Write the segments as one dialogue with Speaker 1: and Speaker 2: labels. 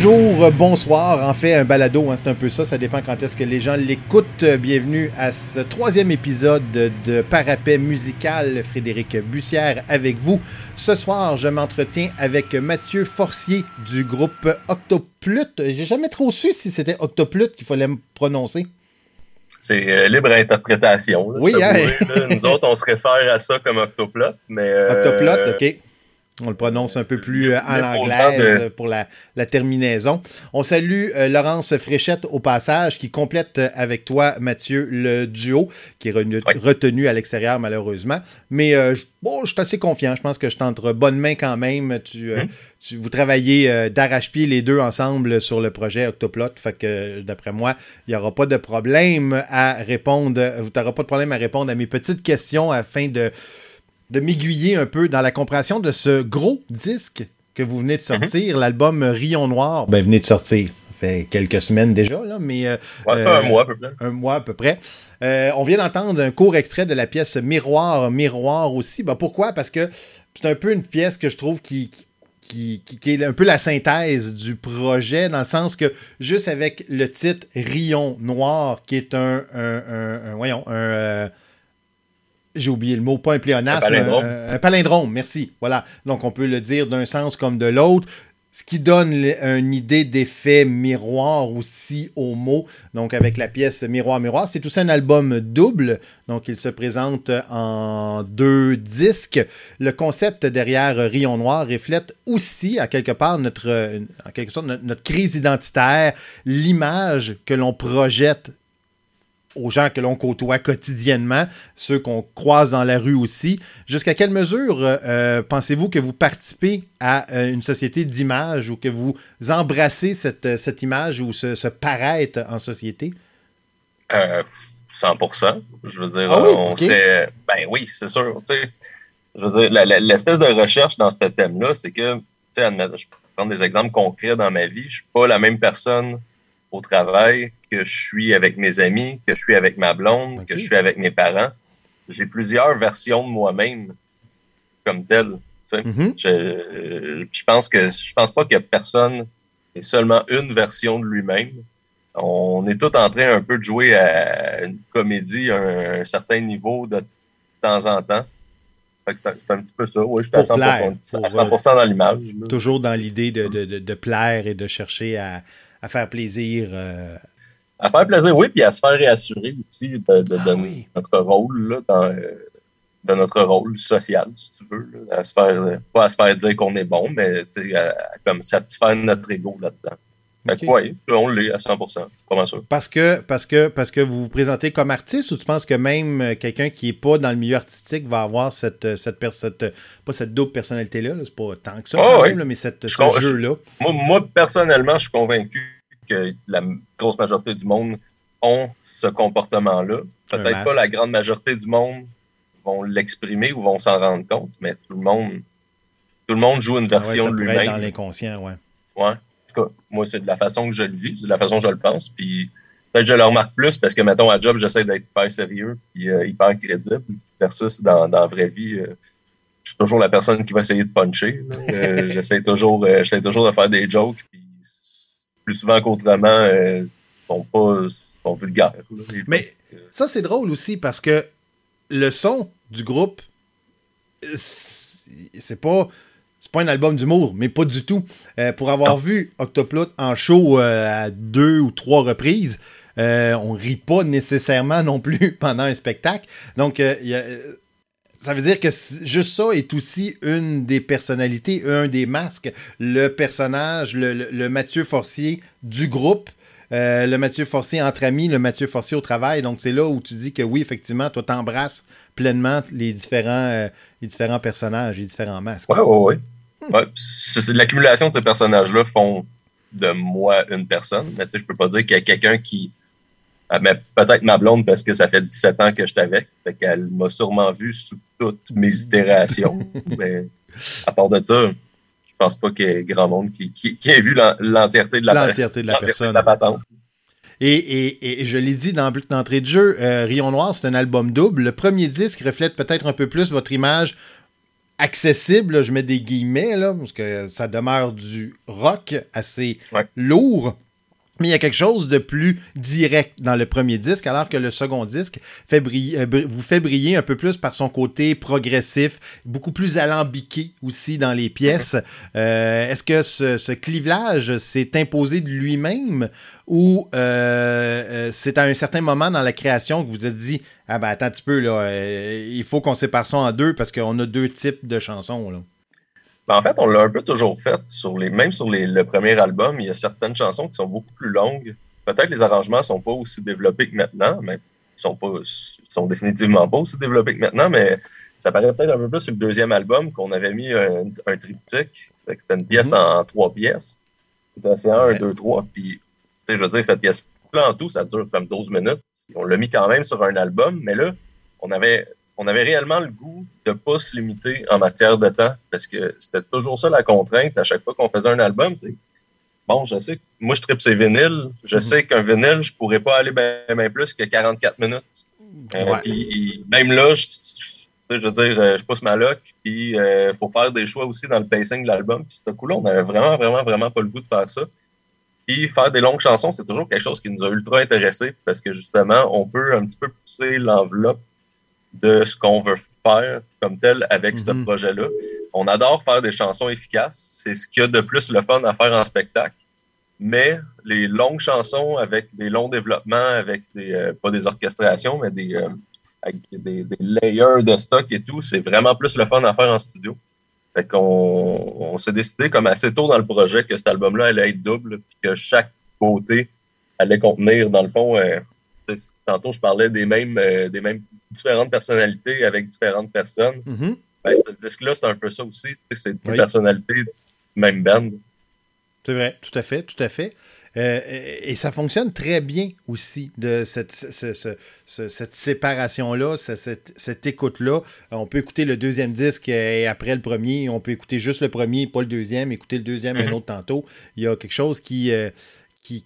Speaker 1: Bonjour, bonsoir. En fait, un balado, hein, c'est un peu ça. Ça dépend quand est-ce que les gens l'écoutent. Bienvenue à ce troisième épisode de Parapet musical. Frédéric Bussière avec vous. Ce soir, je m'entretiens avec Mathieu Forcier du groupe Octoplut. J'ai jamais trop su si c'était Octoplut qu'il fallait me prononcer.
Speaker 2: C'est euh, libre interprétation.
Speaker 1: oui, hein?
Speaker 2: nous autres, on se réfère à ça comme Octoplot, mais...
Speaker 1: Euh, Octoplot, OK. On le prononce un peu plus euh, en l'anglaise pour la, terminaison. On salue euh, Laurence Fréchette au passage, qui complète euh, avec toi, Mathieu, le duo, qui est retenu à l'extérieur malheureusement. Mais bon, je suis assez confiant. Je pense que je t'entre bonne main quand même. Tu, hum. vous travaillez d'arrache-pied les deux ensemble sur le projet Octoplot. Fait que d'après moi, il n'y aura pas de problème à répondre. Vous n'aurez pas de problème à répondre à mes petites questions afin de de m'aiguiller un peu dans la compréhension de ce gros disque que vous venez de mhm. sortir, l'album Rion Noir. Ben, venez de sortir. Ça fait quelques semaines déjà, là, mais.
Speaker 2: Euh, un euh, mois à peu près.
Speaker 1: Un mois à peu près. Euh, on vient d'entendre un court extrait de la pièce Miroir, Miroir aussi. Ben, pourquoi? Parce que c'est un peu une pièce que je trouve qui, qui, qui, est un peu la synthèse du projet, dans le sens que juste avec le titre Rion Noir, qui est un, un, un, un voyons, un j'ai oublié le mot, pas un pléonasme, un palindrome. Un, palindrome, merci. Voilà. Donc, on peut le dire d'un sens comme de l'autre. Ce qui donne une idée d'effet miroir aussi au mot. Donc, avec la pièce Miroir, Miroir, c'est aussi un album double. Donc, il se présente en deux disques. Le concept derrière Rion Noir reflète aussi, à quelque part, notre, en quelque sorte, notre crise identitaire, l'image que l'on projette aux gens que l'on côtoie quotidiennement, ceux qu'on croise dans la rue aussi. Jusqu'à quelle mesure euh, pensez-vous que vous participez à euh, une société d'image ou que vous embrassez cette, euh, cette image ou ce, paraître en société?
Speaker 2: 100%. Je veux dire, ah on serait. Ben oui, c'est sûr. Je veux dire, l'espèce de recherche dans ce thème-là, c'est que, tu sais, je prendre des exemples concrets dans ma vie. Je suis pas la même personne au travail, que je suis avec mes amis, que je suis avec ma blonde, que je suis avec mes parents. J'ai plusieurs versions de moi-même comme telle. Mm-hmm. je, pense que je pense pas que personne ait seulement une version de lui-même. On est tous en train un peu de jouer à une comédie à un, certain niveau de temps en temps. C'est un, petit peu ça. Oui, je suis à 100%, dans l'image.
Speaker 1: Toujours dans l'idée de, de, plaire et de chercher à, à faire plaisir. Euh,
Speaker 2: à faire plaisir, oui, puis à se faire réassurer aussi de, ah notre rôle là, dans, de notre rôle social, si tu veux. à se faire, pas à se faire dire qu'on est bon, mais à, comme satisfaire notre ego là-dedans. Oui, on l'est à 100%, comment ça?
Speaker 1: Parce que, parce, que, parce que vous vous présentez comme artiste ou tu penses que même euh, quelqu'un qui n'est pas dans le milieu artistique va avoir cette, cette, cette pas cette double personnalité-là, c'est pas tant que ça,
Speaker 2: ah
Speaker 1: mais cette, ce jeu-là?
Speaker 2: Moi, moi, personnellement, je suis convaincu que la grosse majorité du monde ont ce comportement-là. Peut-être pas la grande majorité du monde vont l'exprimer ou vont s'en rendre compte, mais tout le monde, tout le monde joue une ah version de lui-même.
Speaker 1: dans l'inconscient, ouais.
Speaker 2: Ouais. En tout cas, moi, c'est de la façon que je le vis, c'est de la façon que je le pense. Puis peut-être que je le remarque plus parce que, mettons, à job, j'essaie d'être hyper sérieux et euh, hyper crédible. Versus dans, dans la vraie vie, euh, je suis toujours la personne qui va essayer de puncher. Euh, j'essaie toujours, toujours de faire des jokes. Puis plus souvent qu'autrement, euh, sont pas sont vulgaires.
Speaker 1: Mais ça, c'est drôle aussi parce que le son du groupe, c'est pas. C'est pas un album d'humour, mais pas du tout. Euh, pour avoir vu Octoplot en show euh, à deux ou trois reprises, on rit pas nécessairement non plus pendant un spectacle. Donc, y a ça veut dire que juste ça est aussi une des personnalités, un des masques, le personnage, le, Mathieu Forcier du groupe. Euh, le Mathieu Forcier entre amis, le Mathieu Forcier au travail. Donc, c'est là où tu dis que oui, effectivement, toi, t'embrasses pleinement les différents, euh, les différents personnages, les différents masques.
Speaker 2: Oui, oui, oui. Ouais, L'accumulation de ces personnages-là font de moi une personne. Mais tu sais, je peux pas dire qu'il y a quelqu'un qui ah, peut-être ma blonde parce que ça fait 17 ans que je suis avec. Fait qu'elle m'a sûrement vu sous toutes mes itérations. mais à part de ça, pense pas qu'il y ait grand monde qui, qui, ait vu l'entièreté de la,
Speaker 1: l'entièreté de la personne. De
Speaker 2: patente.
Speaker 1: Et, et, et, je l'ai dit dans l'entrée de jeu, euh, Rion Noir, c'est un album double. Le premier disque reflète peut-être un peu plus votre image accessible, je mets des guillemets, là, parce que ça demeure du rock assez lourd. Mais il y a quelque chose de plus direct dans le premier disque, alors que le second disque fait briller, euh, vous fait briller un peu plus par son côté progressif, beaucoup plus alambiqué aussi dans les pièces. Euh, est-ce que ce, clivage s'est imposé de lui-même ou euh, c'est à un certain moment dans la création que vous avez dit Ah ben attends un petit peu, là, il faut qu'on sépare ça en deux parce qu'on a deux types de chansons. Là.
Speaker 2: Ben, en fait, on l'a un peu toujours fait. Sur les, même sur le premier album, il y a certaines chansons qui sont beaucoup plus longues. Peut-être les arrangements ne sont pas aussi développés que maintenant, mais ils sont, pas, sont définitivement pas aussi développés que maintenant, mais ça paraît peut-être un peu plus sur le deuxième album qu'on avait mis un, triptyque. C'était une pièce mm-hmm. en trois pièces. C'était assez 1, 2, 3. Puis, je veux dire, cette pièce-là en tout, ça dure comme 12 minutes. On l'a mis quand même sur un album, mais là, on avait on avait réellement le goût de pas se limiter en matière de temps parce que c'était toujours ça la contrainte à chaque fois qu'on faisait un album. C'est bon, je sais que moi je tripe ces vinyles. Je mhm. sais qu'un vinyle, je pourrais pas aller bien plus que 44 minutes. Euh, même là, je, veux dire, euh, je pousse ma loc, puis il euh, faut faire des choix aussi dans le pacing de l'album. Puis ce coup-là, on n'avait vraiment, vraiment, vraiment pas le goût de faire ça. Puis faire des longues chansons, c'est toujours quelque chose qui nous a ultra intéressés parce que justement, on peut un petit peu pousser l'enveloppe de ce qu'on veut faire comme tel avec ce mhm. projet-là. On adore faire des chansons efficaces. C'est ce qu'il y a de plus le fun à faire en spectacle. Mais les longues chansons avec des longs développements, avec des, euh, pas des orchestrations, mais des, euh, des, layers de stock et tout, c'est vraiment plus le fun à faire en studio. Fait qu'on on, s'est décidé comme assez tôt dans le projet que cet album-là allait être double, puis que chaque côté allait contenir, dans le fond, euh, tantôt je parlais des mêmes, des mêmes différentes personnalités avec différentes personnes. Mm-hmm. ben, ce disque-là, c'est un peu ça aussi. C'est une personnalité, même band.
Speaker 1: C'est vrai, tout à fait, tout à fait. Euh, et ça fonctionne très bien aussi, de cette, cette séparation-là, cette, cette écoute-là. On peut écouter le deuxième disque et après le premier. On peut écouter juste le premier, pas le deuxième. Écouter le deuxième et un mm-hmm. autre tantôt. Il y a quelque chose qui, euh,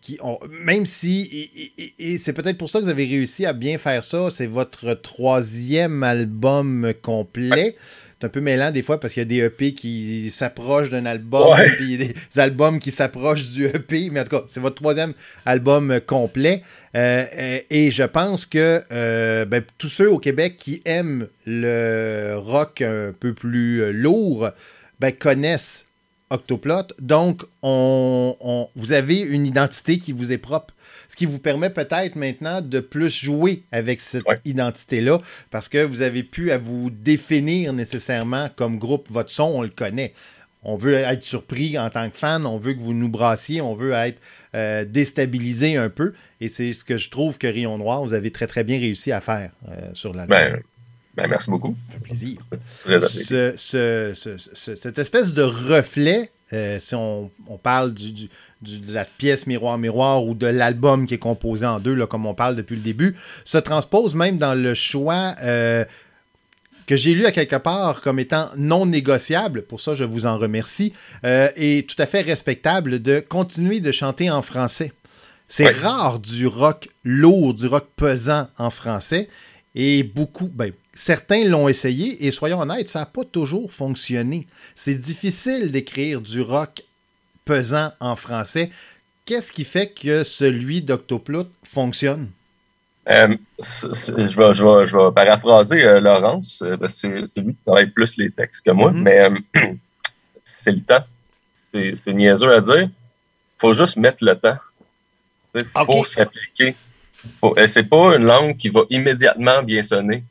Speaker 1: qui, ont, même si, et, c'est peut-être pour ça que vous avez réussi à bien faire ça, c'est votre troisième album complet. C'est un peu mêlant des fois parce qu'il y a des EP qui s'approchent d'un album, puis il y a des albums qui s'approchent du EP, mais en tout cas, c'est votre troisième album complet. Euh, et je pense que euh, ben, tous ceux au Québec qui aiment le rock un peu plus lourd ben, connaissent Octoplot. Donc, on, vous avez une identité qui vous est propre. Ce qui vous permet peut-être maintenant de plus jouer avec cette identité-là, parce que vous avez pu à vous définir nécessairement comme groupe. Votre son, on le connaît. On veut être surpris en tant que fan, on veut que vous nous brassiez, on veut être euh, déstabilisé un peu. Et c'est ce que je trouve que Rion Noir, vous avez très très bien réussi à faire euh, sur la
Speaker 2: ben, ben, merci beaucoup.
Speaker 1: Ça fait plaisir. cette espèce de reflet, euh, si on, parle du, de la pièce Miroir Miroir ou de l'album qui est composé en deux, là, comme on parle depuis le début, se transpose même dans le choix euh, que j'ai lu à quelque part comme étant non négociable, pour ça je vous en remercie, euh, et tout à fait respectable de continuer de chanter en français. C'est rare du rock lourd, du rock pesant en français. Et beaucoup, ben, certains l'ont essayé et soyons honnêtes, ça n'a pas toujours fonctionné. C'est difficile d'écrire du rock pesant en français. Qu'est-ce qui fait que celui d'Octoplot fonctionne?
Speaker 2: Euh, je, vais, je, vais, paraphraser euh, Laurence, euh, parce que c'est lui qui travaille plus les textes que moi, mm-hmm. mais c'est le temps. C'est niaiseux à dire. Il faut juste mettre le temps. Il faut s'appliquer. Euh, c'est pas une langue qui va immédiatement bien sonner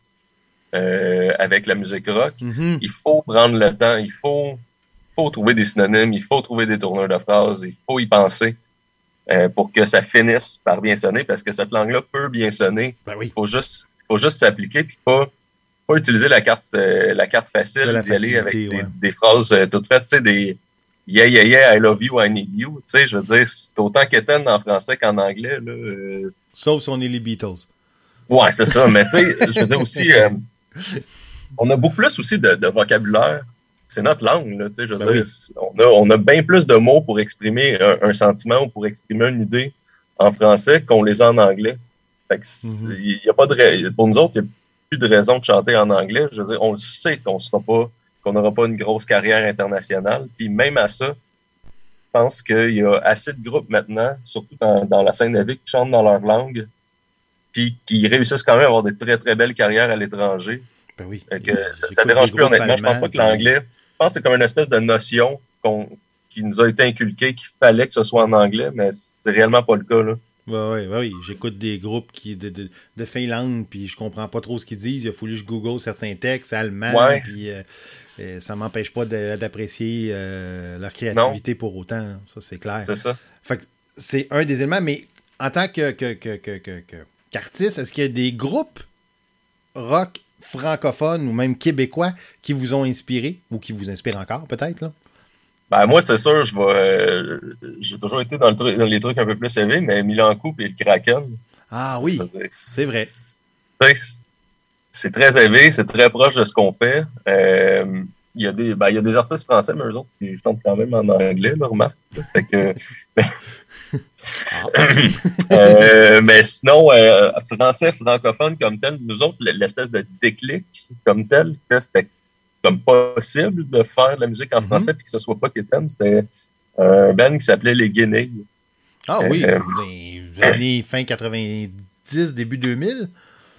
Speaker 2: euh, avec la musique rock. Mm-hmm. Il faut prendre le temps, il faut, faut trouver des synonymes, il faut trouver des tourneurs de phrases, il faut y penser euh, pour que ça finisse par bien sonner, parce que cette langue-là peut bien sonner.
Speaker 1: Ben il
Speaker 2: faut juste, faut juste s'appliquer puis pas, pas utiliser la carte, la carte facile d'y aller avec des, phrases toutes faites, tu sais, des Yeah, yeah, yeah, I love you, I need you. Tu sais, je veux dire, c'est autant qu'Étienne en français qu'en anglais. Là, euh,
Speaker 1: Sauf si on est les Beatles.
Speaker 2: Ouais, c'est ça. Mais tu sais, je veux dire aussi, euh, on a beaucoup plus aussi de, vocabulaire. C'est notre langue, là, tu sais, je veux ben dire, on, a, on a bien plus de mots pour exprimer un, sentiment ou pour exprimer une idée en français qu'on les a en anglais. Fait que il y a pas de, pour nous autres, il n'y a plus de raison de chanter en anglais. Je veux dire, on le sait qu'on ne sera pas qu'on n'aura pas une grosse carrière internationale. Puis même à ça, je pense qu'il y a assez de groupes maintenant, surtout dans, la scène vie, qui chantent dans leur langue, puis qui réussissent quand même à avoir des très, très belles carrières à l'étranger.
Speaker 1: Ben oui.
Speaker 2: Que ça, ne dérange plus, honnêtement. Je pense pas que l'anglais, je pense que c'est comme une espèce de notion qui nous a été inculquée qu'il fallait que ce soit en anglais, mais c'est réellement pas le cas, là.
Speaker 1: Oui, oui, oui. J'écoute des groupes qui de, de, de, Finlande, puis je comprends pas trop ce qu'ils disent. Il a fallu que je google certains textes allemands, puis euh, euh, ça m'empêche pas d'apprécier euh, leur créativité pour autant. Ça, c'est clair.
Speaker 2: C'est ça.
Speaker 1: Fait c'est un des éléments, mais en tant que, qu'artiste, est-ce qu'il y a des groupes rock francophones ou même québécois qui vous ont inspiré ou qui vous inspirent encore, peut-être? Là?
Speaker 2: Ben, moi, c'est sûr. Euh, j'ai toujours été dans, le les trucs un peu plus élevés, mais Milan Coupe et le Kraken.
Speaker 1: Ah oui. C'est vrai.
Speaker 2: C'est très élevé, c'est très proche de ce qu'on fait. Euh, il y, a des, ben, il y a des artistes français, mais eux autres, qui chantent quand même en anglais, là, remarque. Fait que, ah. euh, mais sinon, français, francophone comme tel, nous autres, l'espèce de déclic comme tel, c'était comme possible de faire de la musique en mhm. français puis que ce soit pas Kéten. C'était un band qui s'appelait Les Guinées.
Speaker 1: Ah oui, euh, années fin 90, début 2000.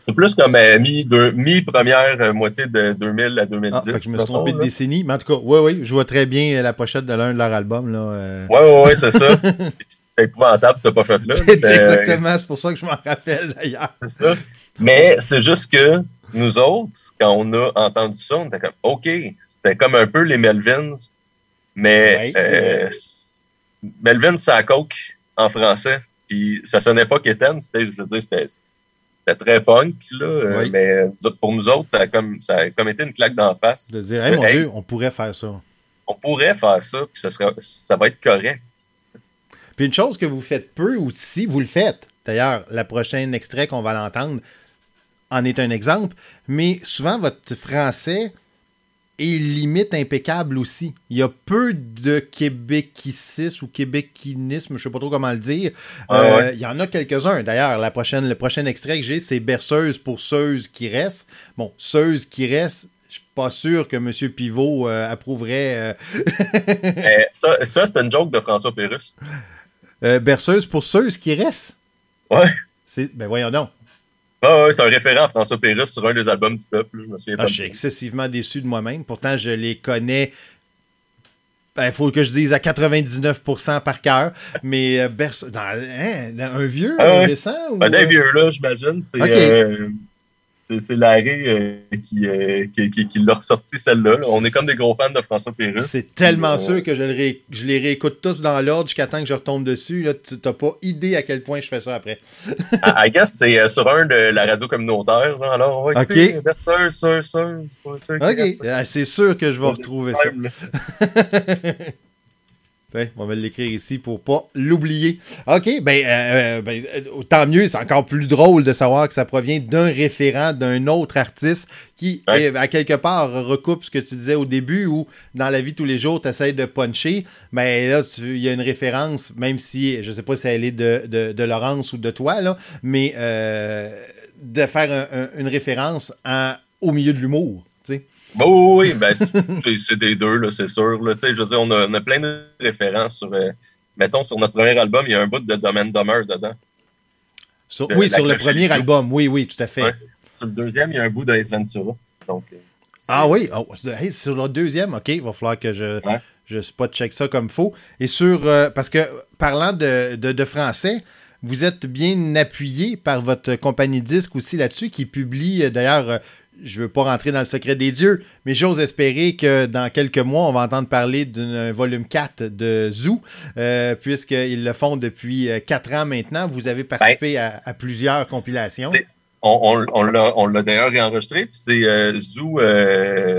Speaker 2: C'est plus comme euh, mi-première euh, moitié de 2000 à 2010. Ah,
Speaker 1: je me suis trompé de décennie, mais en tout cas, oui, oui, je vois très bien la pochette de l'un de leurs albums. Là,
Speaker 2: Oui, oui, oui, c'est ça. c'est épouvantable, tu pas fait là.
Speaker 1: C'est exactement, c'est pour ça que je m'en rappelle d'ailleurs.
Speaker 2: C'est ça. Mais c'est juste que nous autres, quand on a entendu ça, on était comme OK, c'était comme un peu les Melvins, mais euh, Melvins, c'est à coke en français. Puis ça sonnait pas qu'Étienne, c'était, je veux dire, c'était, très punk, là, euh, mais pour nous autres, ça a, comme, ça a comme été une claque d'en face.
Speaker 1: De dire, hey, mon Dieu, on pourrait faire ça.
Speaker 2: On pourrait faire ça, puis ça, sera, ça va être correct.
Speaker 1: Puis une chose que vous faites peu aussi, vous le faites. D'ailleurs, la prochaine extrait qu'on va l'entendre, en est un exemple, mais souvent votre français est limite impeccable aussi. Il y a peu de québéquicisme ou québéquinisme, je sais pas trop comment le dire. Ah euh, il y en a quelques-uns. D'ailleurs, la prochaine, le prochain extrait que j'ai, c'est Berceuse pour Seuse qui reste. Bon, Seuse qui reste, je suis pas sûr que M. Pivot euh, approuverait.
Speaker 2: Euh, eh, ça, ça c'est une joke de François Pérus.
Speaker 1: berceuse pour Seuse qui reste?
Speaker 2: Ouais.
Speaker 1: Ben voyons donc.
Speaker 2: Ah c'est un référent à François Pérusse sur un des albums du peuple. Je me souviens
Speaker 1: ah, Je suis excessivement déçu de moi-même. Pourtant, je les connais. Il ben, faut que je dise à 99% par cœur. Mais euh, hein, un vieux, ah, un récent ou...
Speaker 2: Ben, d'un euh? vieux, là, j'imagine. C'est. Euh, c'est Larry euh, euh, qui, qui, qui, l'a ressorti celle-là. On est comme des gros fans de François Pérusse.
Speaker 1: C'est tellement sûr que je, les réécoute tous dans l'ordre jusqu'à temps que je retombe dessus. Tu n'as pas idée à quel point je fais ça après.
Speaker 2: I, guess c'est euh, sur un de la radio communautaire. Genre, alors, on va écouter
Speaker 1: Ok, ah, c'est sûr que je vais retrouver ça. on va l'écrire ici pour pas l'oublier. OK, ben, euh, euh, ben euh, tant mieux, c'est encore plus drôle de savoir que ça provient d'un référent, d'un autre artiste qui, à quelque part, recoupe ce que tu disais au début ou dans la vie tous les jours, tu essaies de puncher. Mais là, il y a une référence, même si je sais pas si elle est de, Laurence ou de toi, là, mais de faire une référence au milieu de l'humour.
Speaker 2: Bah oui, ben, c'est des deux, c'est sûr. je veux dire, on a, plein de références sur. Euh, mettons, sur notre premier album, il y a un bout de Domaine Dummer dedans.
Speaker 1: oui, sur le premier album, oui, oui, tout à fait.
Speaker 2: Sur le deuxième, il y a un bout d'Ace Ventura. Donc, euh,
Speaker 1: ah oui, oh, sur le deuxième, ok, il va falloir que je, je spot check ça comme faut. Et sur. Euh, parce que, parlant de, de, de français, vous êtes bien appuyé par votre compagnie disque aussi là-dessus, qui publie d'ailleurs je ne veux pas rentrer dans le secret des dieux, mais j'ose espérer que dans quelques mois, on va entendre parler d'un volume 4 de Zoo, euh, puisqu'ils le font depuis 4 euh, ans maintenant. Vous avez participé ben, à, plusieurs compilations.
Speaker 2: On, on, l'a d'ailleurs réenregistré, puis c'est euh, Zoo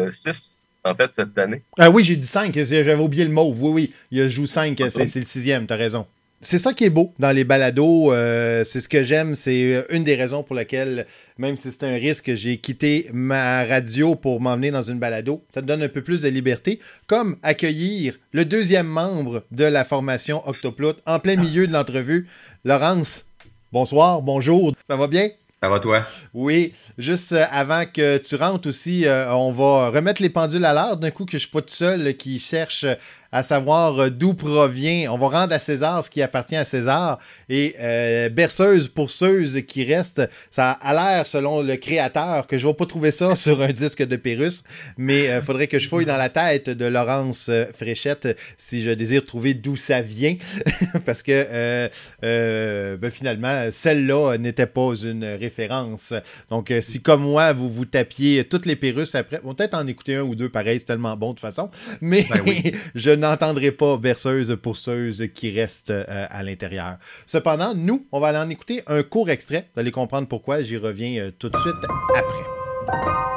Speaker 2: 6, en fait, cette année.
Speaker 1: Ah oui, j'ai dit 5, j'avais oublié le mot. Oui, oui, il y a Zoo 5, c'est le sixième, tu as raison c'est ça qui est beau dans les balados. Euh, c'est ce que j'aime. C'est euh, une des raisons pour lesquelles, même si c'est un risque, j'ai quitté ma radio pour m'emmener dans une balado. Ça te donne un peu plus de liberté. Comme accueillir le deuxième membre de la formation Octoplot en plein milieu de l'entrevue. Laurence, bonsoir, bonjour. Ça va bien?
Speaker 3: Ça va toi?
Speaker 1: Oui, juste euh, avant que tu rentres aussi, euh, on va remettre les pendules à l'heure d'un coup que je suis pas tout seul qui cherche à savoir euh, d'où provient. On va rendre à César ce qui appartient à César. Et euh, berceuse pourceuse qui reste, ça a l'air, selon le créateur, que je ne vais pas trouver ça sur un disque de Pérus, mais il euh, faudrait que je fouille dans la tête de Laurence Fréchette si je désire trouver d'où ça vient. Parce que ben, finalement, celle-là n'était pas une référence. Donc, si comme moi, vous vous tapiez toutes les Pérus après, on peut-être en écouter un ou deux pareil, c'est tellement bon de toute façon. Mais ben je n'entendrai pas berceuse pourceuse qui reste euh, à l'intérieur. Cependant, nous, on va aller en écouter un court extrait. Vous allez comprendre pourquoi. J'y reviens euh, tout de suite après.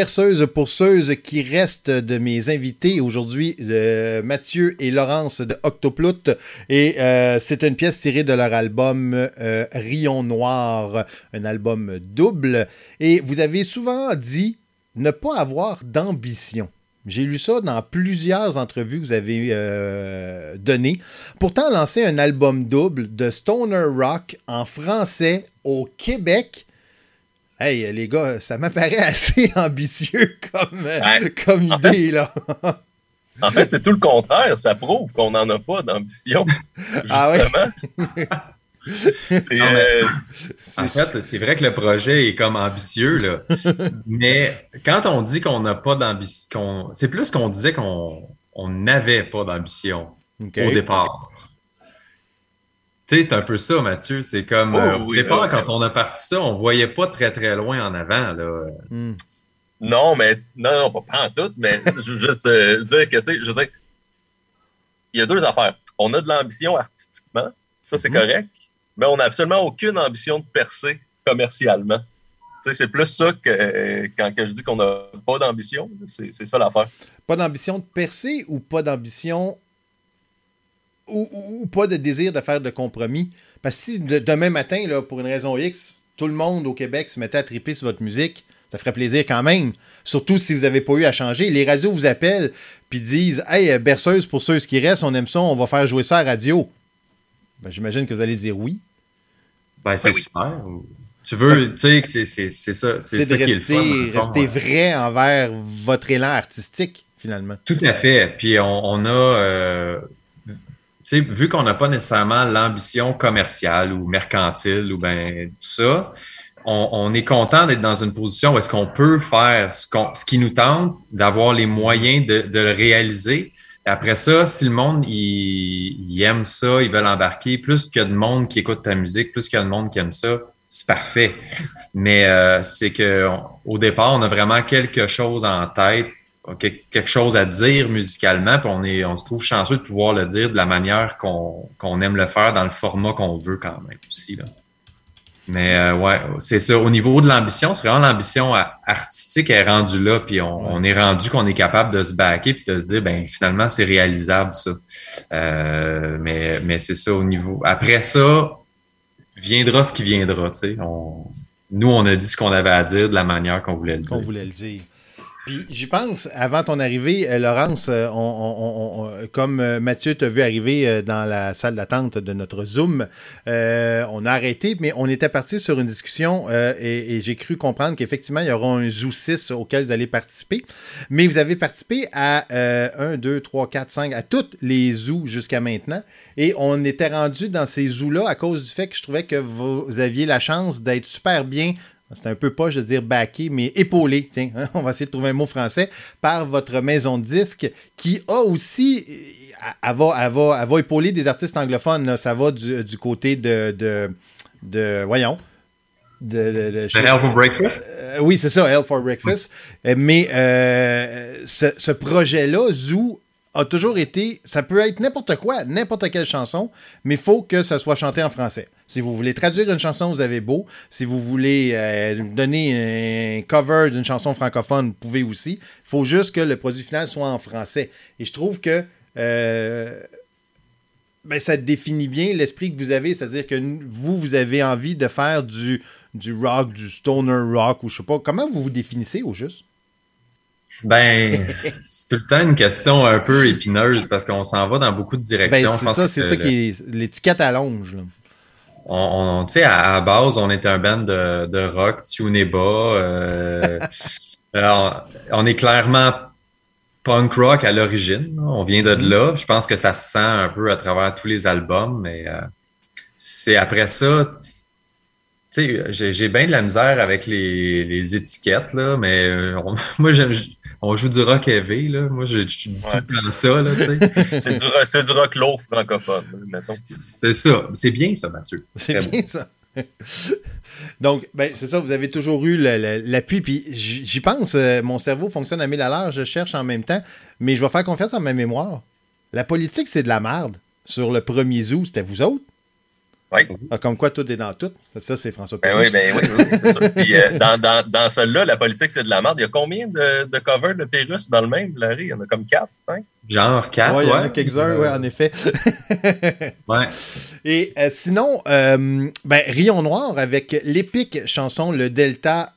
Speaker 1: Berceuse pourceuse qui reste de mes invités aujourd'hui, Mathieu et Laurence de Octoplout. Et euh, c'est une pièce tirée de leur album euh, Rion Noir, un album double. Et vous avez souvent dit ne pas avoir d'ambition. J'ai lu ça dans plusieurs entrevues que vous avez euh, données. Pourtant, lancer un album double de Stoner Rock en français au Québec, Hey, les gars, ça m'apparaît assez ambitieux comme, euh, comme idée, là.
Speaker 2: en fait, c'est tout le contraire. Ça prouve qu'on n'en a pas d'ambition. Ah justement.
Speaker 3: Euh, en fait, c'est vrai que le projet est comme ambitieux, là. mais quand on dit qu'on n'a pas d'ambition, c'est plus qu'on disait qu'on n'avait pas d'ambition au départ. Tu sais, c'est un peu ça, Mathieu. C'est comme, euh, oh, au départ, quand on a parti ça, on ne voyait pas très, très loin en avant. Là.
Speaker 2: Hmm. Non, mais non, non, pas, en tout, mais je veux juste euh, dire que, tu sais, je veux dire, il y a deux affaires. On a de l'ambition artistiquement, ça, c'est hmm. correct, mais on n'a absolument aucune ambition de percer commercialement. Tu sais, c'est plus ça que quand je dis qu'on n'a pas d'ambition, c'est ça l'affaire.
Speaker 1: Pas d'ambition de percer ou pas d'ambition ou, pas de désir de faire de compromis. Parce que si demain matin, là, pour une raison X, tout le monde au Québec se mettait à triper sur votre musique, ça ferait plaisir quand même. Surtout si vous n'avez pas eu à changer. Les radios vous appellent puis disent Hey, berceuse pour ceux qui restent, on aime ça, on va faire jouer ça à radio. Ben, J'imagine que vous allez dire oui.
Speaker 3: Ben, c'est super. Tu veux, tu sais, c'est ça. C'est ça qui est le
Speaker 1: fun. Rester vrai envers votre élan artistique, finalement.
Speaker 3: Tout à fait. Puis on, a. Euh, vu qu'on n'a pas nécessairement l'ambition commerciale ou mercantile ou ben tout ça, on, est content d'être dans une position où est-ce qu'on peut faire ce, ce, qui nous tente, d'avoir les moyens de, le réaliser. après ça, si le monde il, aime ça, ils veulent embarquer, plus qu'il y a de monde qui écoute ta musique, plus qu'il y a de monde qui aime ça, c'est parfait. Mais euh, c'est que au départ, on a vraiment quelque chose en tête quelque chose à dire musicalement, puis on, est, on se trouve chanceux de pouvoir le dire de la manière qu'on aime le faire dans le format qu'on veut quand même aussi. Là. Mais euh, ouais, c'est ça. Au niveau de l'ambition, c'est vraiment l'ambition artistique est rendue là, puis on, est rendu qu'on est capable de se backer puis de se dire, ben finalement, c'est réalisable ça. Euh, mais mais c'est ça au niveau. Après ça, viendra ce qui viendra. Tu sais. nous, on a dit ce qu'on avait à dire de la manière qu'on voulait le dire.
Speaker 1: voulait le dire. Puis j'y pense, avant ton arrivée, euh, Laurence, euh, comme euh, Mathieu t'a vu arriver dans la salle d'attente de notre Zoom, on a arrêté, mais on était parti sur une discussion et, j'ai cru comprendre qu'effectivement, il y aura un Zoo 6 auquel vous allez participer. Mais vous avez participé à 1, 2, 3, 4, 5, à toutes les zoos jusqu'à maintenant. Et on était rendu dans ces zoos-là à cause du fait que je trouvais que vous aviez la chance d'être super bien c'est un peu pas, je veux dire, backé, mais épaulé, tiens, hein, on va essayer de trouver un mot français, par votre maison de disques qui a aussi, elle va, va, épauler des artistes anglophones, ça va du, côté de, de, voyons,
Speaker 3: de, de, Hell for Breakfast?
Speaker 1: Euh, oui, c'est ça, Hell for Breakfast. Euh, mais euh, ce, ce projet-là, Zoo, a toujours été, ça peut être n'importe quoi, n'importe quelle chanson, mais il faut que ça soit chanté en français. Si vous voulez traduire une chanson, vous avez beau. Si vous voulez euh, donner un cover d'une chanson francophone, vous pouvez aussi. Il faut juste que le produit final soit en français. Et je trouve que euh, ben, ça définit bien l'esprit que vous avez, c'est-à-dire que vous, vous avez envie de faire du, du rock, du stoner rock, ou je sais pas. Comment vous vous définissez au juste?
Speaker 3: Ben, c'est tout le temps une question un peu épineuse parce qu'on s'en va dans beaucoup de directions.
Speaker 1: Ben, c'est ça, c'est ça qui est. L'étiquette allonge. Là.
Speaker 3: On, tu sais, à, base, on était un band de, de rock, tuné bas. Euh, on est clairement punk rock à l'origine. On vient de là. Je pense que ça se sent un peu à travers tous les albums, mais euh, c'est après ça. Tu sais, j'ai bien de la misère avec les, les étiquettes, là, mais euh, moi, j'aime on joue du rock heavy, là. Moi, je, dis tout le temps ça, là, tu
Speaker 2: sais. c'est, du, rock lourd francophone, mettons.
Speaker 3: C'est ça. C'est bien, ça, Mathieu.
Speaker 1: C'est bien, ça. Donc, ben, c'est ça, vous avez toujours eu l'appui. Puis j'y pense, euh, mon cerveau fonctionne à mille à l'heure, je cherche en même temps, mais je vais faire confiance à ma mémoire. La politique, c'est de la merde. Sur le premier zoo, c'était vous autres?
Speaker 2: Oui.
Speaker 1: Ah, comme quoi, tout est dans tout. Ça, c'est François
Speaker 2: ben oui, ben oui, oui, c'est ça. Puis, euh, dans, dans, dans celle-là, la politique, c'est de la merde. Il y a combien de, de covers de Pérus dans le même, Larry? Il y en a comme quatre, cinq?
Speaker 3: Genre quatre,
Speaker 1: ouais.
Speaker 3: Il
Speaker 1: y en a quelques-uns, oui, en effet.
Speaker 3: ouais.
Speaker 1: Et euh, sinon, euh, ben, Rion Noir avec l'épique chanson Le Delta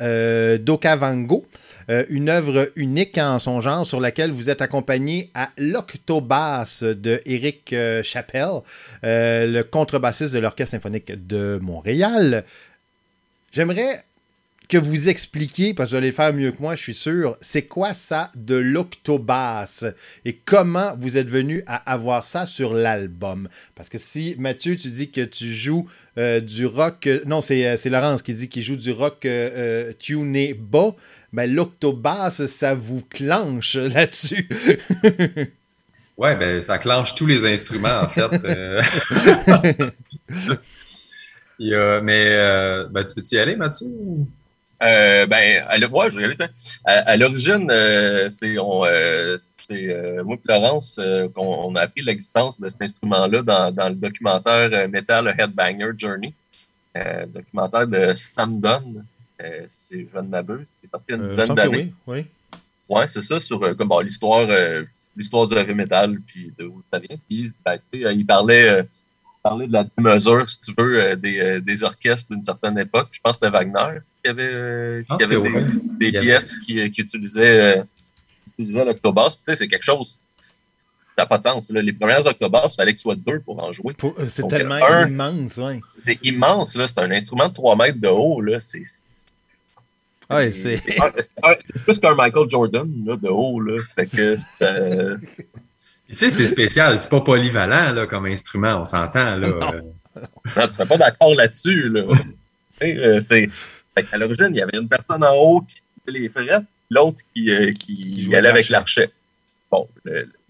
Speaker 1: d'Okavango. Euh, une œuvre unique en son genre sur laquelle vous êtes accompagné à l'Octobas de Eric euh, Chappelle, euh, le contrebassiste de l'Orchestre symphonique de Montréal. J'aimerais que vous expliquiez, parce que vous allez le faire mieux que moi, je suis sûr, c'est quoi ça de l'octobasse et comment vous êtes venu à avoir ça sur l'album? Parce que si, Mathieu, tu dis que tu joues du rock, non, c'est Laurence qui dit qu'il joue du rock tuné bas, ben, l'octobasse, ça vous clenche là-dessus.
Speaker 3: ouais, ben, ça clenche tous les instruments, en fait. Euh. mais euh, ben, tu veux-tu y aller, Mathieu?
Speaker 2: Euh, ben, à, ouais, je vais y. À, l'origine, c'est moi et Florence qu'on a appris l'existence de cet instrument-là dans, le documentaire Metal Headbanger Journey, documentaire de Sam Dunn, euh, c'est Jeanne Mabeux, qui est sorti une euh, dizaine d'années.
Speaker 1: Oui,
Speaker 2: oui. c'est ça, sur euh, comme, l'histoire, l'histoire du heavy metal, puis de où ça vient. Puis, ben, il parlait, parlait de la mesure, si tu veux, des, des, orchestres d'une certaine époque. Je pense que c'était Wagner qui avait, qui avait des, des pièces qui, qui, utilisaient, utilisaient. Tu sais, c'est quelque chose ça n'a pas de sens. Les premières octobasses, il fallait qu'il soit deux pour en jouer.
Speaker 1: C'est tellement immense, oui.
Speaker 2: C'est immense, là. C'est un instrument de 3 mètres de haut, là. C'est
Speaker 1: Ouais, c'est.
Speaker 2: plus qu'un Michael Jordan, là, de haut, là. Fait que
Speaker 3: Tu sais, c'est spécial, c'est pas polyvalent là, comme instrument, on s'entend. Là.
Speaker 2: Non. tu serais pas d'accord là-dessus. Là. Euh, c'est... À l'origine, il y avait une personne en haut qui fait les frettes, l'autre qui, euh, qui allait avec l'archet. Bon,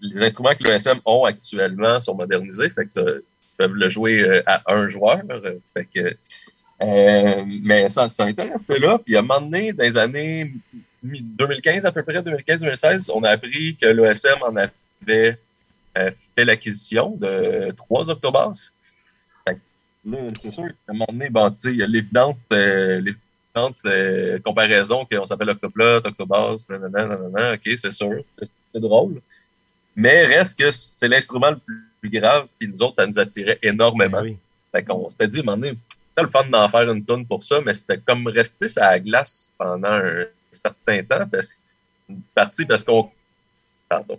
Speaker 2: les instruments que l'ESM ont actuellement sont modernisés, fait que tu peux le jouer euh, à un joueur. Fait que euh, mais ça, ça resté là. Puis à un moment donné, dans les années 2015 à peu près, 2015-2016, on a appris que l'OSM en avait euh, fait l'acquisition de trois octobasses. c'est sûr qu'à un moment donné, bon, il y a l'évidente euh, euh, comparaison qu'on s'appelle Octoplot, Octobass, nanana, ok, c'est sûr, c'est drôle. Mais reste que c'est l'instrument le plus grave, puis nous autres, ça nous attirait énormément. Ben fait qu'on s'était dit, à un moment donné, c'était le fun d'en faire une tonne pour ça, mais c'était comme rester sur la glace pendant un certain temps parce Une partie parce qu'on. Pardon.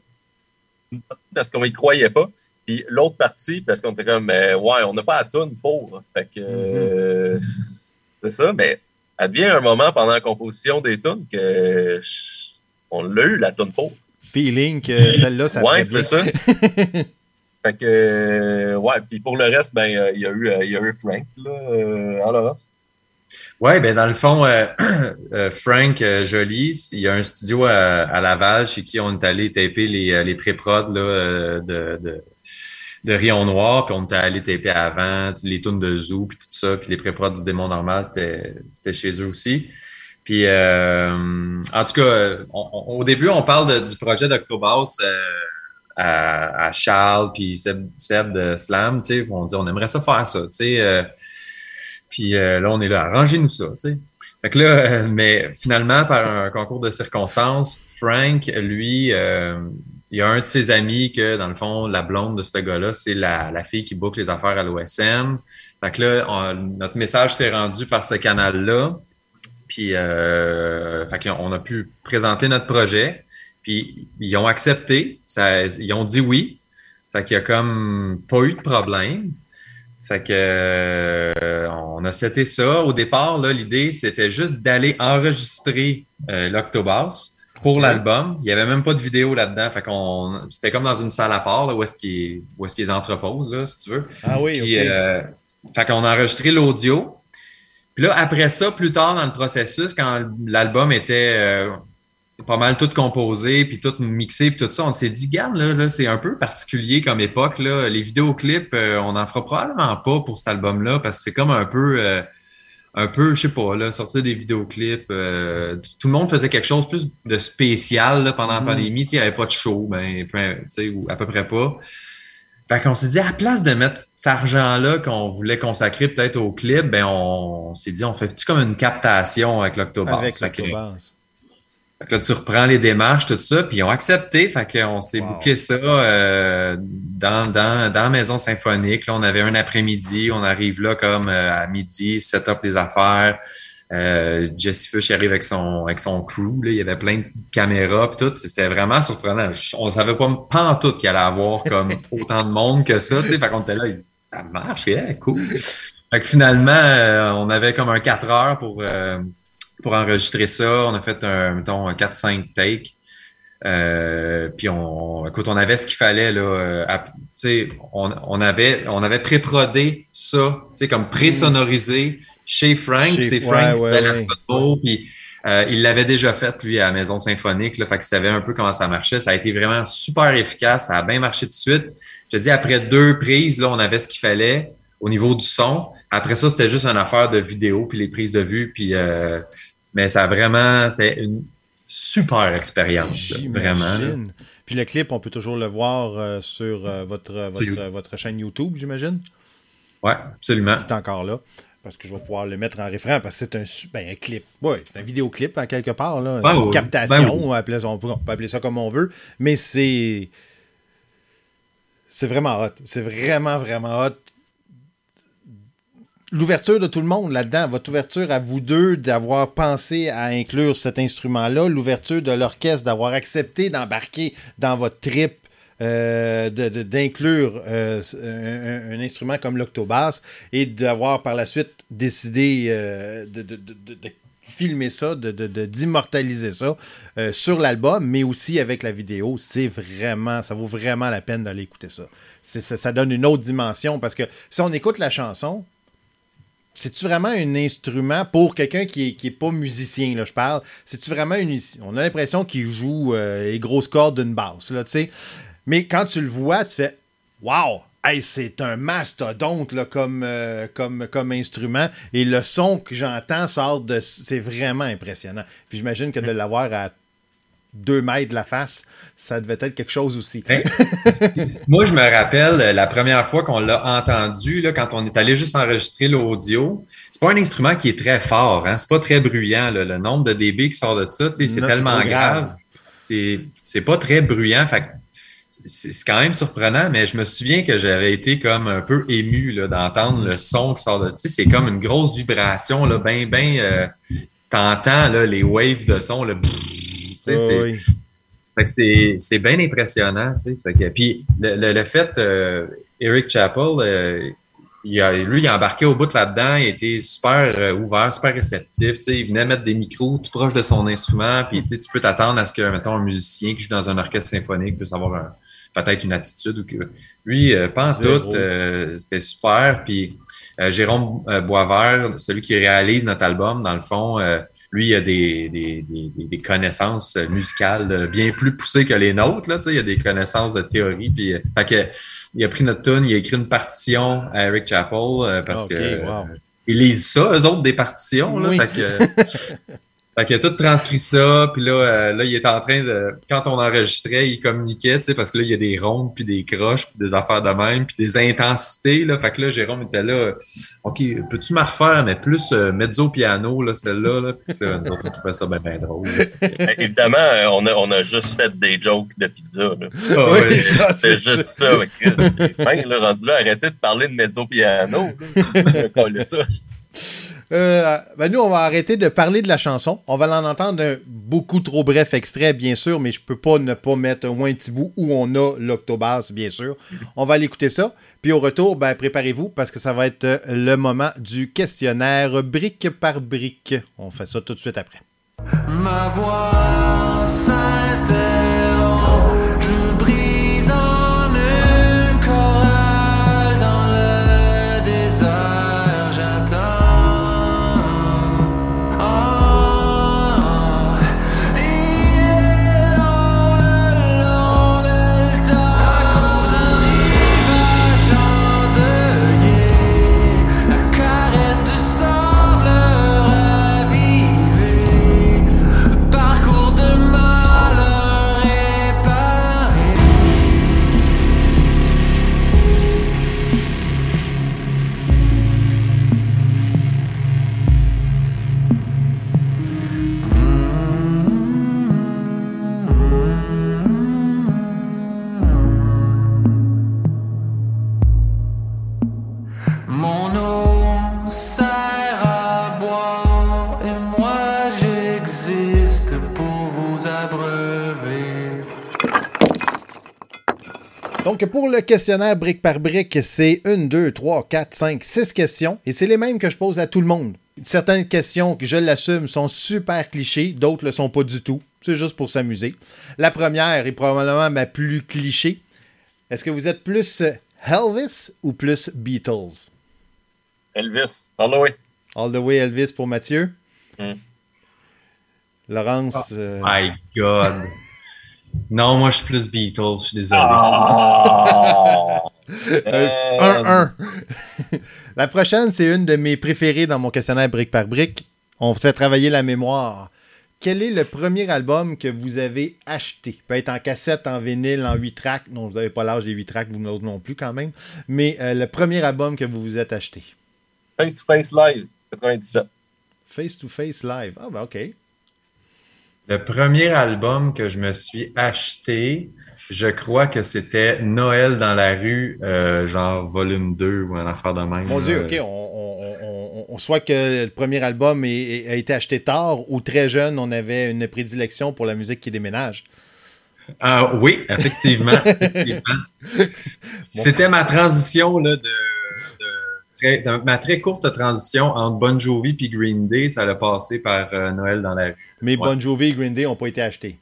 Speaker 2: Une partie parce qu'on y croyait pas. Puis l'autre partie parce qu'on était comme, mais ouais, on n'a pas la toune pour. Fait que. Mm-hmm. c'est ça, mais advient un moment pendant la composition des tunes que on l'a eu, la tune pour.
Speaker 1: Feeling que celle-là, ça
Speaker 2: Ouais, c'est ça. fait que, ouais, puis pour le reste, ben, il y, a eu, il y a eu Frank, là, euh, en
Speaker 3: Oui, ben dans le fond, euh, euh, Frank Joly, il y a un studio à, Laval chez qui on est allé taper les, les pré-prod de, de, de Rion Noir, puis on était allé taper avant, les tunes de Zoo, puis tout ça, puis les pré-prod du démon normal, c'était chez eux aussi. Puis, euh, en tout cas, au début, on parle du projet d'Octobas euh, à, Charles, puis Seb, de Slam, tu sais, on dit on aimerait ça faire ça, tu sais. Euh, puis là, on est là, arrangez-nous ça. Fait que là, mais finalement, par un concours de circonstances, Frank, lui, il y a un de ses amis que, dans le fond, la blonde de ce gars-là, c'est la, fille qui boucle les affaires à l'OSM. Fait que là, notre message s'est rendu par ce canal-là. Puis, euh, fait on a pu présenter notre projet. Puis, ils ont accepté. Ils ont dit oui. Fait qu'il n'y a comme pas eu de problème. Fait que euh, on a seté ça. Au départ, l'idée, c'était juste d'aller enregistrer euh, l'Octobas pour l'album. Il n'y avait même pas de vidéo là-dedans. Fait qu'on c'était comme dans une salle à part là, où est-ce qu'ils est qu'ils entreposent, là, si tu veux.
Speaker 1: Ah oui. Puis, euh,
Speaker 3: fait qu'on a enregistré l'audio. Puis là, après ça, plus tard dans le processus, quand l'album était euh, pas mal tout composé, puis tout mixé, puis tout ça, on s'est dit, garde, là, là c'est un peu particulier comme époque. Là. Les vidéoclips, euh, on n'en fera probablement pas pour cet album-là, parce que c'est comme un peu, euh, un peu, je sais pas, là, sortir des vidéoclips. tout le monde faisait quelque chose plus de spécial là, pendant la mm-hmm. pandémie. Il n'y avait pas de show, ben, ou à peu près pas. Fait qu'on s'est dit, à la place de mettre cet argent-là qu'on voulait consacrer peut-être au clip, ben on, s'est dit, on fait-tu comme une captation avec l'Octobas?
Speaker 1: Avec.
Speaker 3: Fait que là, tu reprends les démarches, tout ça, puis ils ont accepté. Fait qu'on s'est bouqué ça euh, dans, dans, dans Maison Symphonique. Là, on avait un après-midi, on arrive là comme euh, à midi, set up les affaires. Euh, Jesse Fush arrive avec son, avec son crew. Là. Il y avait plein de caméras et tout. C'était vraiment surprenant. On savait pas, pas en tout qu'il allait avoir comme autant de monde que ça. Fait qu'on était là, ça marche, yeah, cool. Fait que finalement, euh, on avait comme un 4 heures pour, euh, pour enregistrer ça. On a fait un, mettons, un 4-5 takes. Euh, puis on, écoute, on avait ce qu'il fallait là. on, on avait, on avait pré-prodé ça, comme pré-sonorisé chez Frank. C'est Frank qui faisait la photo, puis euh, il l'avait déjà fait, lui, à la Maison Symphonique, là, fait qu'il savait un peu comment ça marchait. Ça a été vraiment super efficace, ça a bien marché tout de suite. Je te dis, après deux prises, là, on avait ce qu'il fallait au niveau du son. Après ça, c'était juste une affaire de vidéo, puis les prises de vue, puis... Euh, mais ça a vraiment... C'était une super expérience, vraiment.
Speaker 1: Puis le clip, on peut toujours le voir euh, sur votre, votre, votre, chaîne YouTube, j'imagine?
Speaker 3: Oui, absolument.
Speaker 1: Il est encore là parce que je vais pouvoir le mettre en référent parce que c'est un, ben, clip. Oui, c'est un vidéoclip à quelque part. Là. Ben une captation, ben on, peut appeler ça comme on veut. Mais c'est. C'est vraiment hot. C'est vraiment, vraiment hot. L'ouverture de tout le monde là-dedans, votre ouverture à vous deux d'avoir pensé à inclure cet instrument-là, l'ouverture de l'orchestre d'avoir accepté d'embarquer dans votre trip euh, d'inclure euh, un, instrument comme l'octobass et d'avoir par la suite décidé euh, de, filmer ça, d'immortaliser ça sur l'album, mais aussi avec la vidéo. C'est vraiment, ça vaut vraiment la peine d'aller écouter ça. ça. donne une autre dimension parce que si on écoute la chanson, c'est-tu vraiment un instrument pour quelqu'un qui n'est qui est pas musicien, là, je parle? C'est-tu vraiment une. On a l'impression qu'il joue les grosses cordes d'une basse, là, tu sais. Mais quand tu le vois, tu fais Wow! Hey, c'est un mastodonte là, comme, euh, comme, comme instrument. Et le son que j'entends sort de. C'est vraiment impressionnant. Puis j'imagine que de l'avoir à deux mètres de la face, ça devait être quelque chose aussi.
Speaker 3: Ben, moi, je me rappelle euh, la première fois qu'on l'a entendu, là, quand on est allé juste enregistrer l'audio. C'est pas un instrument qui est très fort, hein? c'est pas très bruyant. Le nombre de dB qui sort de ça, c'est tellement grave. C'est pas très bruyant. Fait c'est quand même surprenant, mais je me souviens que j'avais été comme un peu ému d'entendre le son qui sort de. Tu sais, c'est comme une grosse vibration, là, ben, ben, euh, t'entends les waves de son, tu c'est bien impressionnant. puis le, fait, euh, Eric Chappell, euh, il a, lui, il a embarqué au bout là-dedans, il était super euh, ouvert, super réceptif. Il venait mettre des micros tout proche de son instrument, puis tu peux t'attendre à ce que, mettons, un musicien qui joue dans un orchestre symphonique puisse avoir peut-être une attitude. Ou que... Lui, pas en tout, c'était super. Puis Jérôme Boisvert, celui qui réalise notre album, dans le fond, lui, il a des, des, des, connaissances musicales bien plus poussées que les nôtres. Là, il a des connaissances de théorie. Puis, euh, fait que, il a pris notre tune, il a écrit une partition à Eric Chappell euh, parce que ils lisent ça, eux autres, des partitions. Là, fait que, Fait qu'il a tout transcrit ça, puis là, euh, là, il est en train de. Quand on enregistrait, il communiquait, tu sais, parce que là, il y a des rondes, puis des croches, puis des affaires de même, puis des intensités, là. Fait que là, Jérôme était là. OK, peux-tu me refaire, mais plus euh, mezzo piano, là, celle-là, là. Puis là, nous autres, on trouvait ça bien, bien drôle.
Speaker 2: Évidemment, euh, on a, on a juste fait des jokes de pizza, là. Ah, oui, c'est juste ça. Même, là, rendu là, arrêtez de parler de mezzo piano. ça.
Speaker 1: Euh, ben nous, on va arrêter de parler de la chanson. On va l'en entendre un beaucoup trop bref extrait, bien sûr, mais je peux pas ne pas mettre au moins un petit bout où on a l'octobase, bien sûr. On va aller écouter ça. Puis au retour, ben, préparez-vous parce que ça va être le moment du questionnaire brique par brique. On fait ça tout de suite après. Ma voix Donc, pour le questionnaire brique par brique, c'est une, deux, trois, quatre, cinq, six questions. Et c'est les mêmes que je pose à tout le monde. Certaines questions, je l'assume, sont super clichés, d'autres ne le sont pas du tout. C'est juste pour s'amuser. La première est probablement ma plus cliché. Est-ce que vous êtes plus Elvis ou plus Beatles?
Speaker 2: Elvis, all the way.
Speaker 1: All the way Elvis pour Mathieu. Hmm. Laurence. Oh
Speaker 3: euh, my God. Non, moi, je suis plus Beatles, je suis désolé. 1-1. Ah!
Speaker 1: Euh, la prochaine, c'est une de mes préférées dans mon questionnaire brique par brique. On fait travailler la mémoire. Quel est le premier album que vous avez acheté? Peut être en cassette, en vinyle, en 8 tracks. Non, vous n'avez pas l'âge des 8 tracks, vous non plus quand même. Mais euh, le premier album que vous vous êtes acheté?
Speaker 2: Face to Face Live, 97.
Speaker 1: Face to Face Live. Ah, ben OK.
Speaker 3: Le premier album que je me suis acheté, je crois que c'était Noël dans la rue, euh, genre volume 2 ou un affaire de même.
Speaker 1: Mon Dieu, OK. On, soit que le premier album a été acheté tard ou très jeune, on avait une prédilection pour la musique qui déménage.
Speaker 3: Ah, oui, effectivement. C'était ma transition là, de ma très courte transition entre Bon Jovi et Green Day, ça a passé par euh, Noël dans la rue.
Speaker 1: Mais Bon Jovi et Green Day n'ont pas été achetés.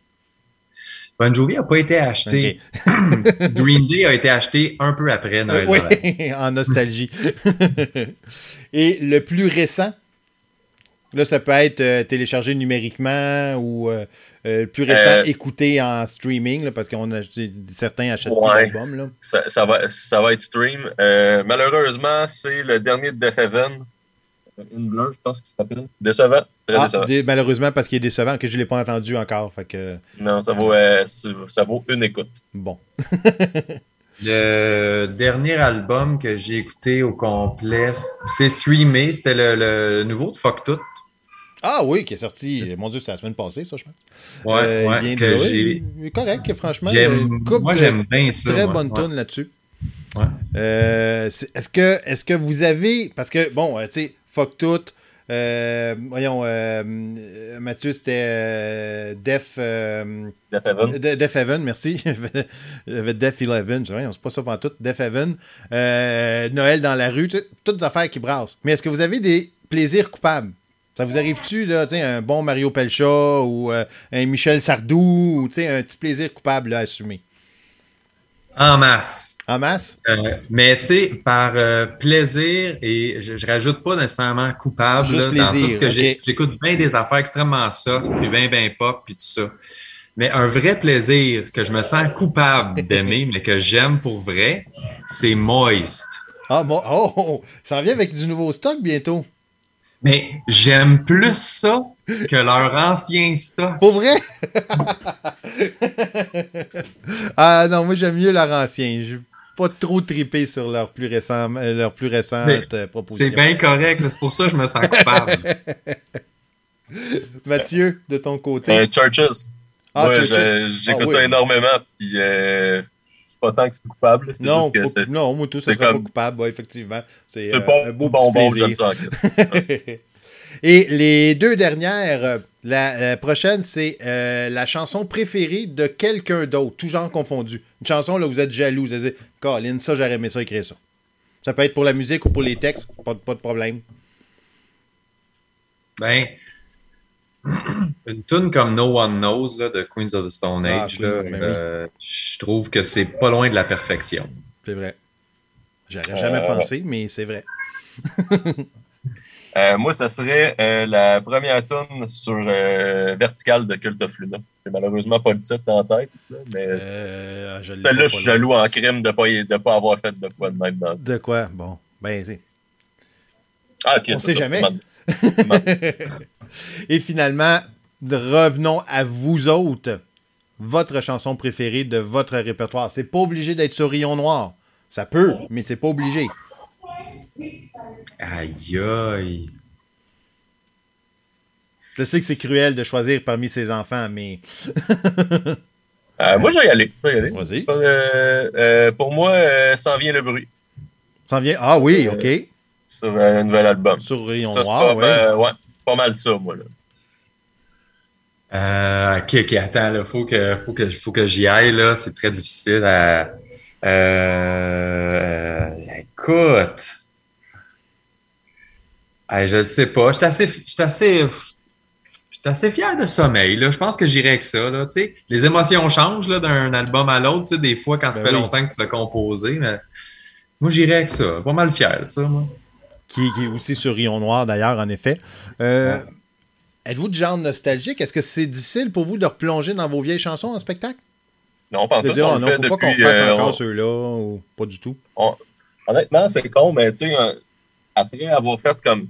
Speaker 3: Bon Jovi n'a pas été acheté. Green Day a été acheté un peu après Noël.
Speaker 1: Oui, en nostalgie. et le plus récent, là, ça peut être euh, téléchargé numériquement ou euh, euh, plus récent euh, écouté en streaming, parce qu'on a certains achètent ouais, l'album.
Speaker 2: Ça, ça, va, ça va être stream. Euh, malheureusement, c'est le dernier de Death Heaven. Une blanche, je pense qu'il s'appelle. Décevant. Très ah, décevant.
Speaker 1: malheureusement, parce qu'il est décevant, que je ne l'ai pas entendu encore. Fait que...
Speaker 2: Non, ça vaut, ça vaut une écoute.
Speaker 1: Bon.
Speaker 3: le dernier album que j'ai écouté au complet, c'est streamé. C'était le, le, nouveau de Fuck Tout.
Speaker 1: Ah oui, qui est sorti, mon Dieu, c'est la semaine passée, ça, je pense.
Speaker 3: Ouais, euh, ouais que j'ai...
Speaker 1: Correct, franchement.
Speaker 3: Moi, j'aime bien ça.
Speaker 1: Très bonne tonne là-dessus. Ouais. Euh, est-ce que, est que vous avez... Parce que, bon, euh, tu sais, fuck tout, Euh, voyons, euh, Mathieu, c'était Def.
Speaker 2: Def Heaven.
Speaker 1: Def Heaven, merci. J'avais Def Eleven. C'est pas ça pour tout. Def Heaven. Noël dans la rue. Toutes des affaires qui brassent. Mais est-ce que vous avez des plaisirs coupables? Ça vous arrive-tu, là, un bon Mario Pelcha ou un Michel Sardou ou un petit plaisir coupable à assumer?
Speaker 3: En masse.
Speaker 1: En masse?
Speaker 3: Euh, mais tu sais, par euh, plaisir, et je, je, rajoute pas nécessairement coupable là, dans tout ce que j'écoute bien des affaires extrêmement soft, puis bien, bien pop, puis tout ça. Mais un vrai plaisir que je me sens coupable d'aimer, mais que j'aime pour vrai, c'est Moist.
Speaker 1: Ah, oh, oh, oh, ça revient avec du nouveau stock bientôt.
Speaker 3: Mais j'aime plus ça que leur ancien stock.
Speaker 1: Pour vrai? ah non, moi j'aime mieux leur ancien. Je pas trop triper sur leur plus, récent, leur plus récente euh, proposition.
Speaker 3: C'est bien correct, c'est pour ça que je me sens coupable.
Speaker 1: Mathieu, de ton côté.
Speaker 2: Euh, Churches. Ah, j'écoute ah ça énormément, puis euh, pas tant que c'est coupable.
Speaker 1: Non, juste que non, moi tout ça serait pas coupable, effectivement. C'est
Speaker 2: euh, un beau ça.
Speaker 1: Et les deux dernières, euh, la, prochaine, c'est euh, la chanson préférée de quelqu'un d'autre, tout genre confondu. Une chanson là, où vous êtes jaloux, vous allez Colin, ça, j'aurais aimé ça écrire ça. Ça peut être pour la musique ou pour les textes, pas, pas de problème.
Speaker 3: Ben, une tune comme No One Knows là, de Queens of the Stone ah, Age, ben euh, je trouve que c'est pas loin de la perfection.
Speaker 1: C'est vrai. J'aurais jamais pensé, mais c'est vrai.
Speaker 2: Euh, moi, ce serait euh, la première tune sur euh, Vertical de Cult of Luna. J'ai malheureusement pas le titre en tête, mais ah, là je suis jaloux en crime de ne pas, pas avoir fait de quoi de même. Dans...
Speaker 1: De quoi? Bon, ben, c'est...
Speaker 2: Ah, ok,
Speaker 1: On sait jamais. Et finalement, revenons à vous autres. Votre chanson préférée de votre répertoire. C'est pas obligé d'être sur Rayon Noir. Ça peut, mais c'est pas obligé.
Speaker 3: Aïe aïe.
Speaker 1: Je sais que c'est cruel de choisir parmi ses enfants, mais.
Speaker 2: Euh, moi, je vais y aller.
Speaker 1: Vas-y.
Speaker 2: Euh, euh, pour moi, S'en vient le bruit.
Speaker 1: S'en vient. Ah oui, OK.
Speaker 2: Sur un nouvel album.
Speaker 1: Sur Rayon Noir,
Speaker 2: oui. ouais, c'est pas mal ça, moi.
Speaker 3: Là. ok, ok, attends, il faut que, faut que, faut que j'y aille, là. C'est très difficile à. écoute. Je je sais pas. Je suis assez, assez, assez fier de sommeil. Là. Je pense que j'irai avec ça. Là, les émotions changent d'un album à l'autre. Des fois, quand ça ben fait longtemps que tu l'as composé. Mais moi, j'irai avec ça. Pas mal fier de ça, moi.
Speaker 1: Qui, est aussi sur Rion Noir, d'ailleurs, en effet. Euh, êtes-vous de genre nostalgique? Est-ce que c'est difficile pour vous de replonger dans vos vieilles chansons en spectacle?
Speaker 2: Non, pas en tout.
Speaker 1: Dire, oh, non, faut pas qu'on fasse euh, encore ceux-là, ou pas du tout.
Speaker 2: Honnêtement, c'est con, mais tu sais, euh, après avoir fait comme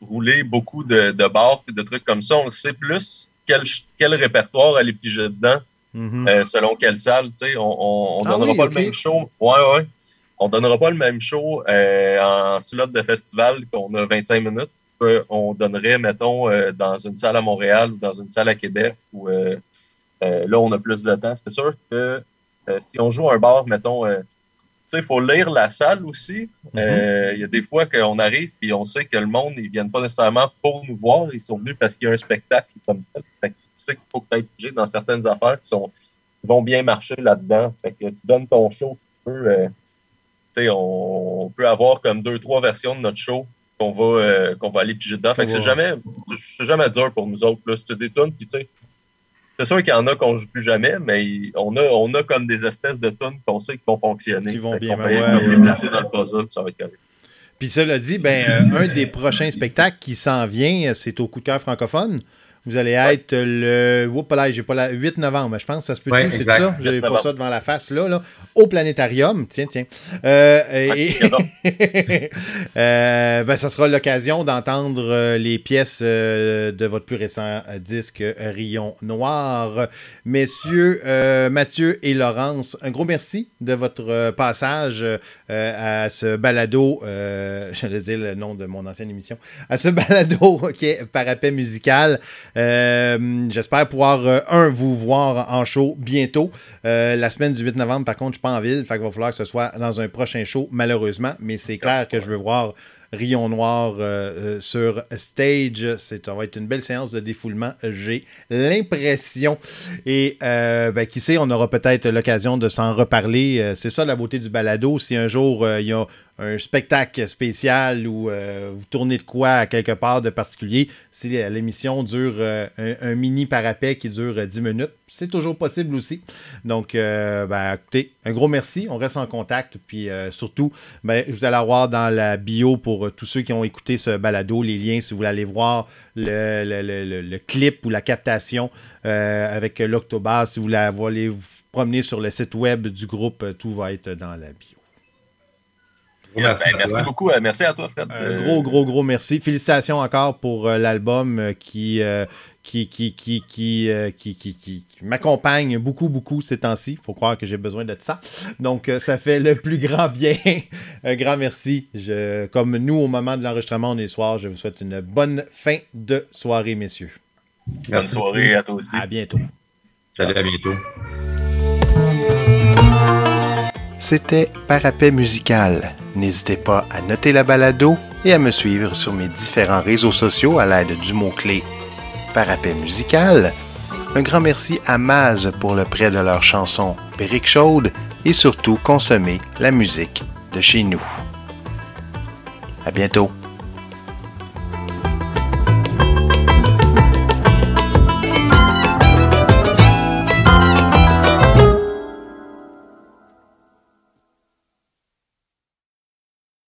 Speaker 2: rouler beaucoup de, de bars et de trucs comme ça. On sait plus quel, quel répertoire aller piger dedans, euh, selon quelle salle. On ne ah donnera pas le même show. Ouais, ouais. On donnera pas le même show euh, en slot de festival qu'on a 25 minutes qu'on donnerait, mettons, euh, dans une salle à Montréal ou dans une salle à Québec où là, on a plus de temps. C'est sûr que si on joue un bar, mettons, il faut lire la salle aussi. Mhm. Euh, il y a des fois qu'on arrive et on sait que le monde, ils viennent pas nécessairement pour nous voir, ils sont venus parce qu'il y a un spectacle comme tel. tu sais qu'il faut que tu dans certaines affaires qui, sont, vont bien marcher là-dedans. Fait que tu donnes ton show si tu veux. Euh, on, peut avoir comme deux, trois versions de notre show qu'on va, euh, qu'on va aller piger dedans. Fait que c'est jamais, jamais dur pour nous autres. Là. Si tu détonnes, puis tu sais, c'est sûr qu'il y en a qu'on joue plus jamais, mais on a, on a comme des espèces de tunes qu'on sait qui vont fonctionner.
Speaker 1: Qui vont bien,
Speaker 2: les placer dans le puzzle, ça va être correct.
Speaker 1: Puis cela dit, ben, euh, un des prochains spectacles qui s'en vient, c'est au coup de cœur francophone. Vous allez être le. Oups, là, j'ai pas la 8 novembre, je pense ça se peut ouais, c'est ça? J'avais pas ça devant la face là, là. Au planétarium. Tiens, tiens. Euh, et... euh, ben, ça sera l'occasion d'entendre euh, les pièces euh, de votre plus récent disque Rion Noir. Messieurs Mathieu et Laurence, un gros merci de votre passage à ce balado. J'allais dire le nom de mon ancienne émission. À ce balado qui est parapet musical. Euh, j'espère pouvoir, euh, un, vous voir en show bientôt. Euh, la semaine du 8 novembre, par contre, je suis pas en ville. Fait qu'il va falloir que ce soit dans un prochain show, malheureusement. Mais c'est clair que je veux voir Rion Noir sur stage. Ça va être une belle séance de défoulement, j'ai l'impression. Et ben, qui sait, on aura peut-être l'occasion de s'en reparler. C'est ça la beauté du balado. Si un jour il y a un spectacle spécial ou euh, vous tournez de quoi à quelque part de particulier, si l'émission dure euh, un, mini parapet qui dure 10 minutes, c'est toujours possible aussi. Donc, euh, ben, écoutez, un gros merci. On reste en contact. Puis surtout, ben, vous allez avoir dans la bio pour tous ceux qui ont écouté ce balado les liens si vous voulez aller voir le, clip ou la captation avec l'Octobas. Si vous voulez aller vous promener sur le site web du groupe, tout va être dans la bio.
Speaker 2: Merci, ben, merci beaucoup. Euh, merci à toi, Fred.
Speaker 1: Un euh, gros, gros, gros merci. Félicitations encore pour euh, l'album qui, qui, qui, qui, qui, qui, m'accompagne beaucoup, beaucoup ces temps-ci. Il faut croire que j'ai besoin de ça. Donc, ça fait le plus grand bien. Un grand merci. Je, comme nous, au moment de l'enregistrement, on est soir, je vous souhaite une bonne fin de soirée, messieurs.
Speaker 2: Bonne soirée à toi aussi.
Speaker 1: À bientôt.
Speaker 3: Salut, à bientôt.
Speaker 1: C'était Parapet Musical. N'hésitez pas à noter la balado et à me suivre sur mes différents réseaux sociaux à l'aide du mot-clé Parapet Musical. Un grand merci à Maz pour le prêt de leur chanson Périque Chaude et surtout consommer la musique de chez nous. À bientôt.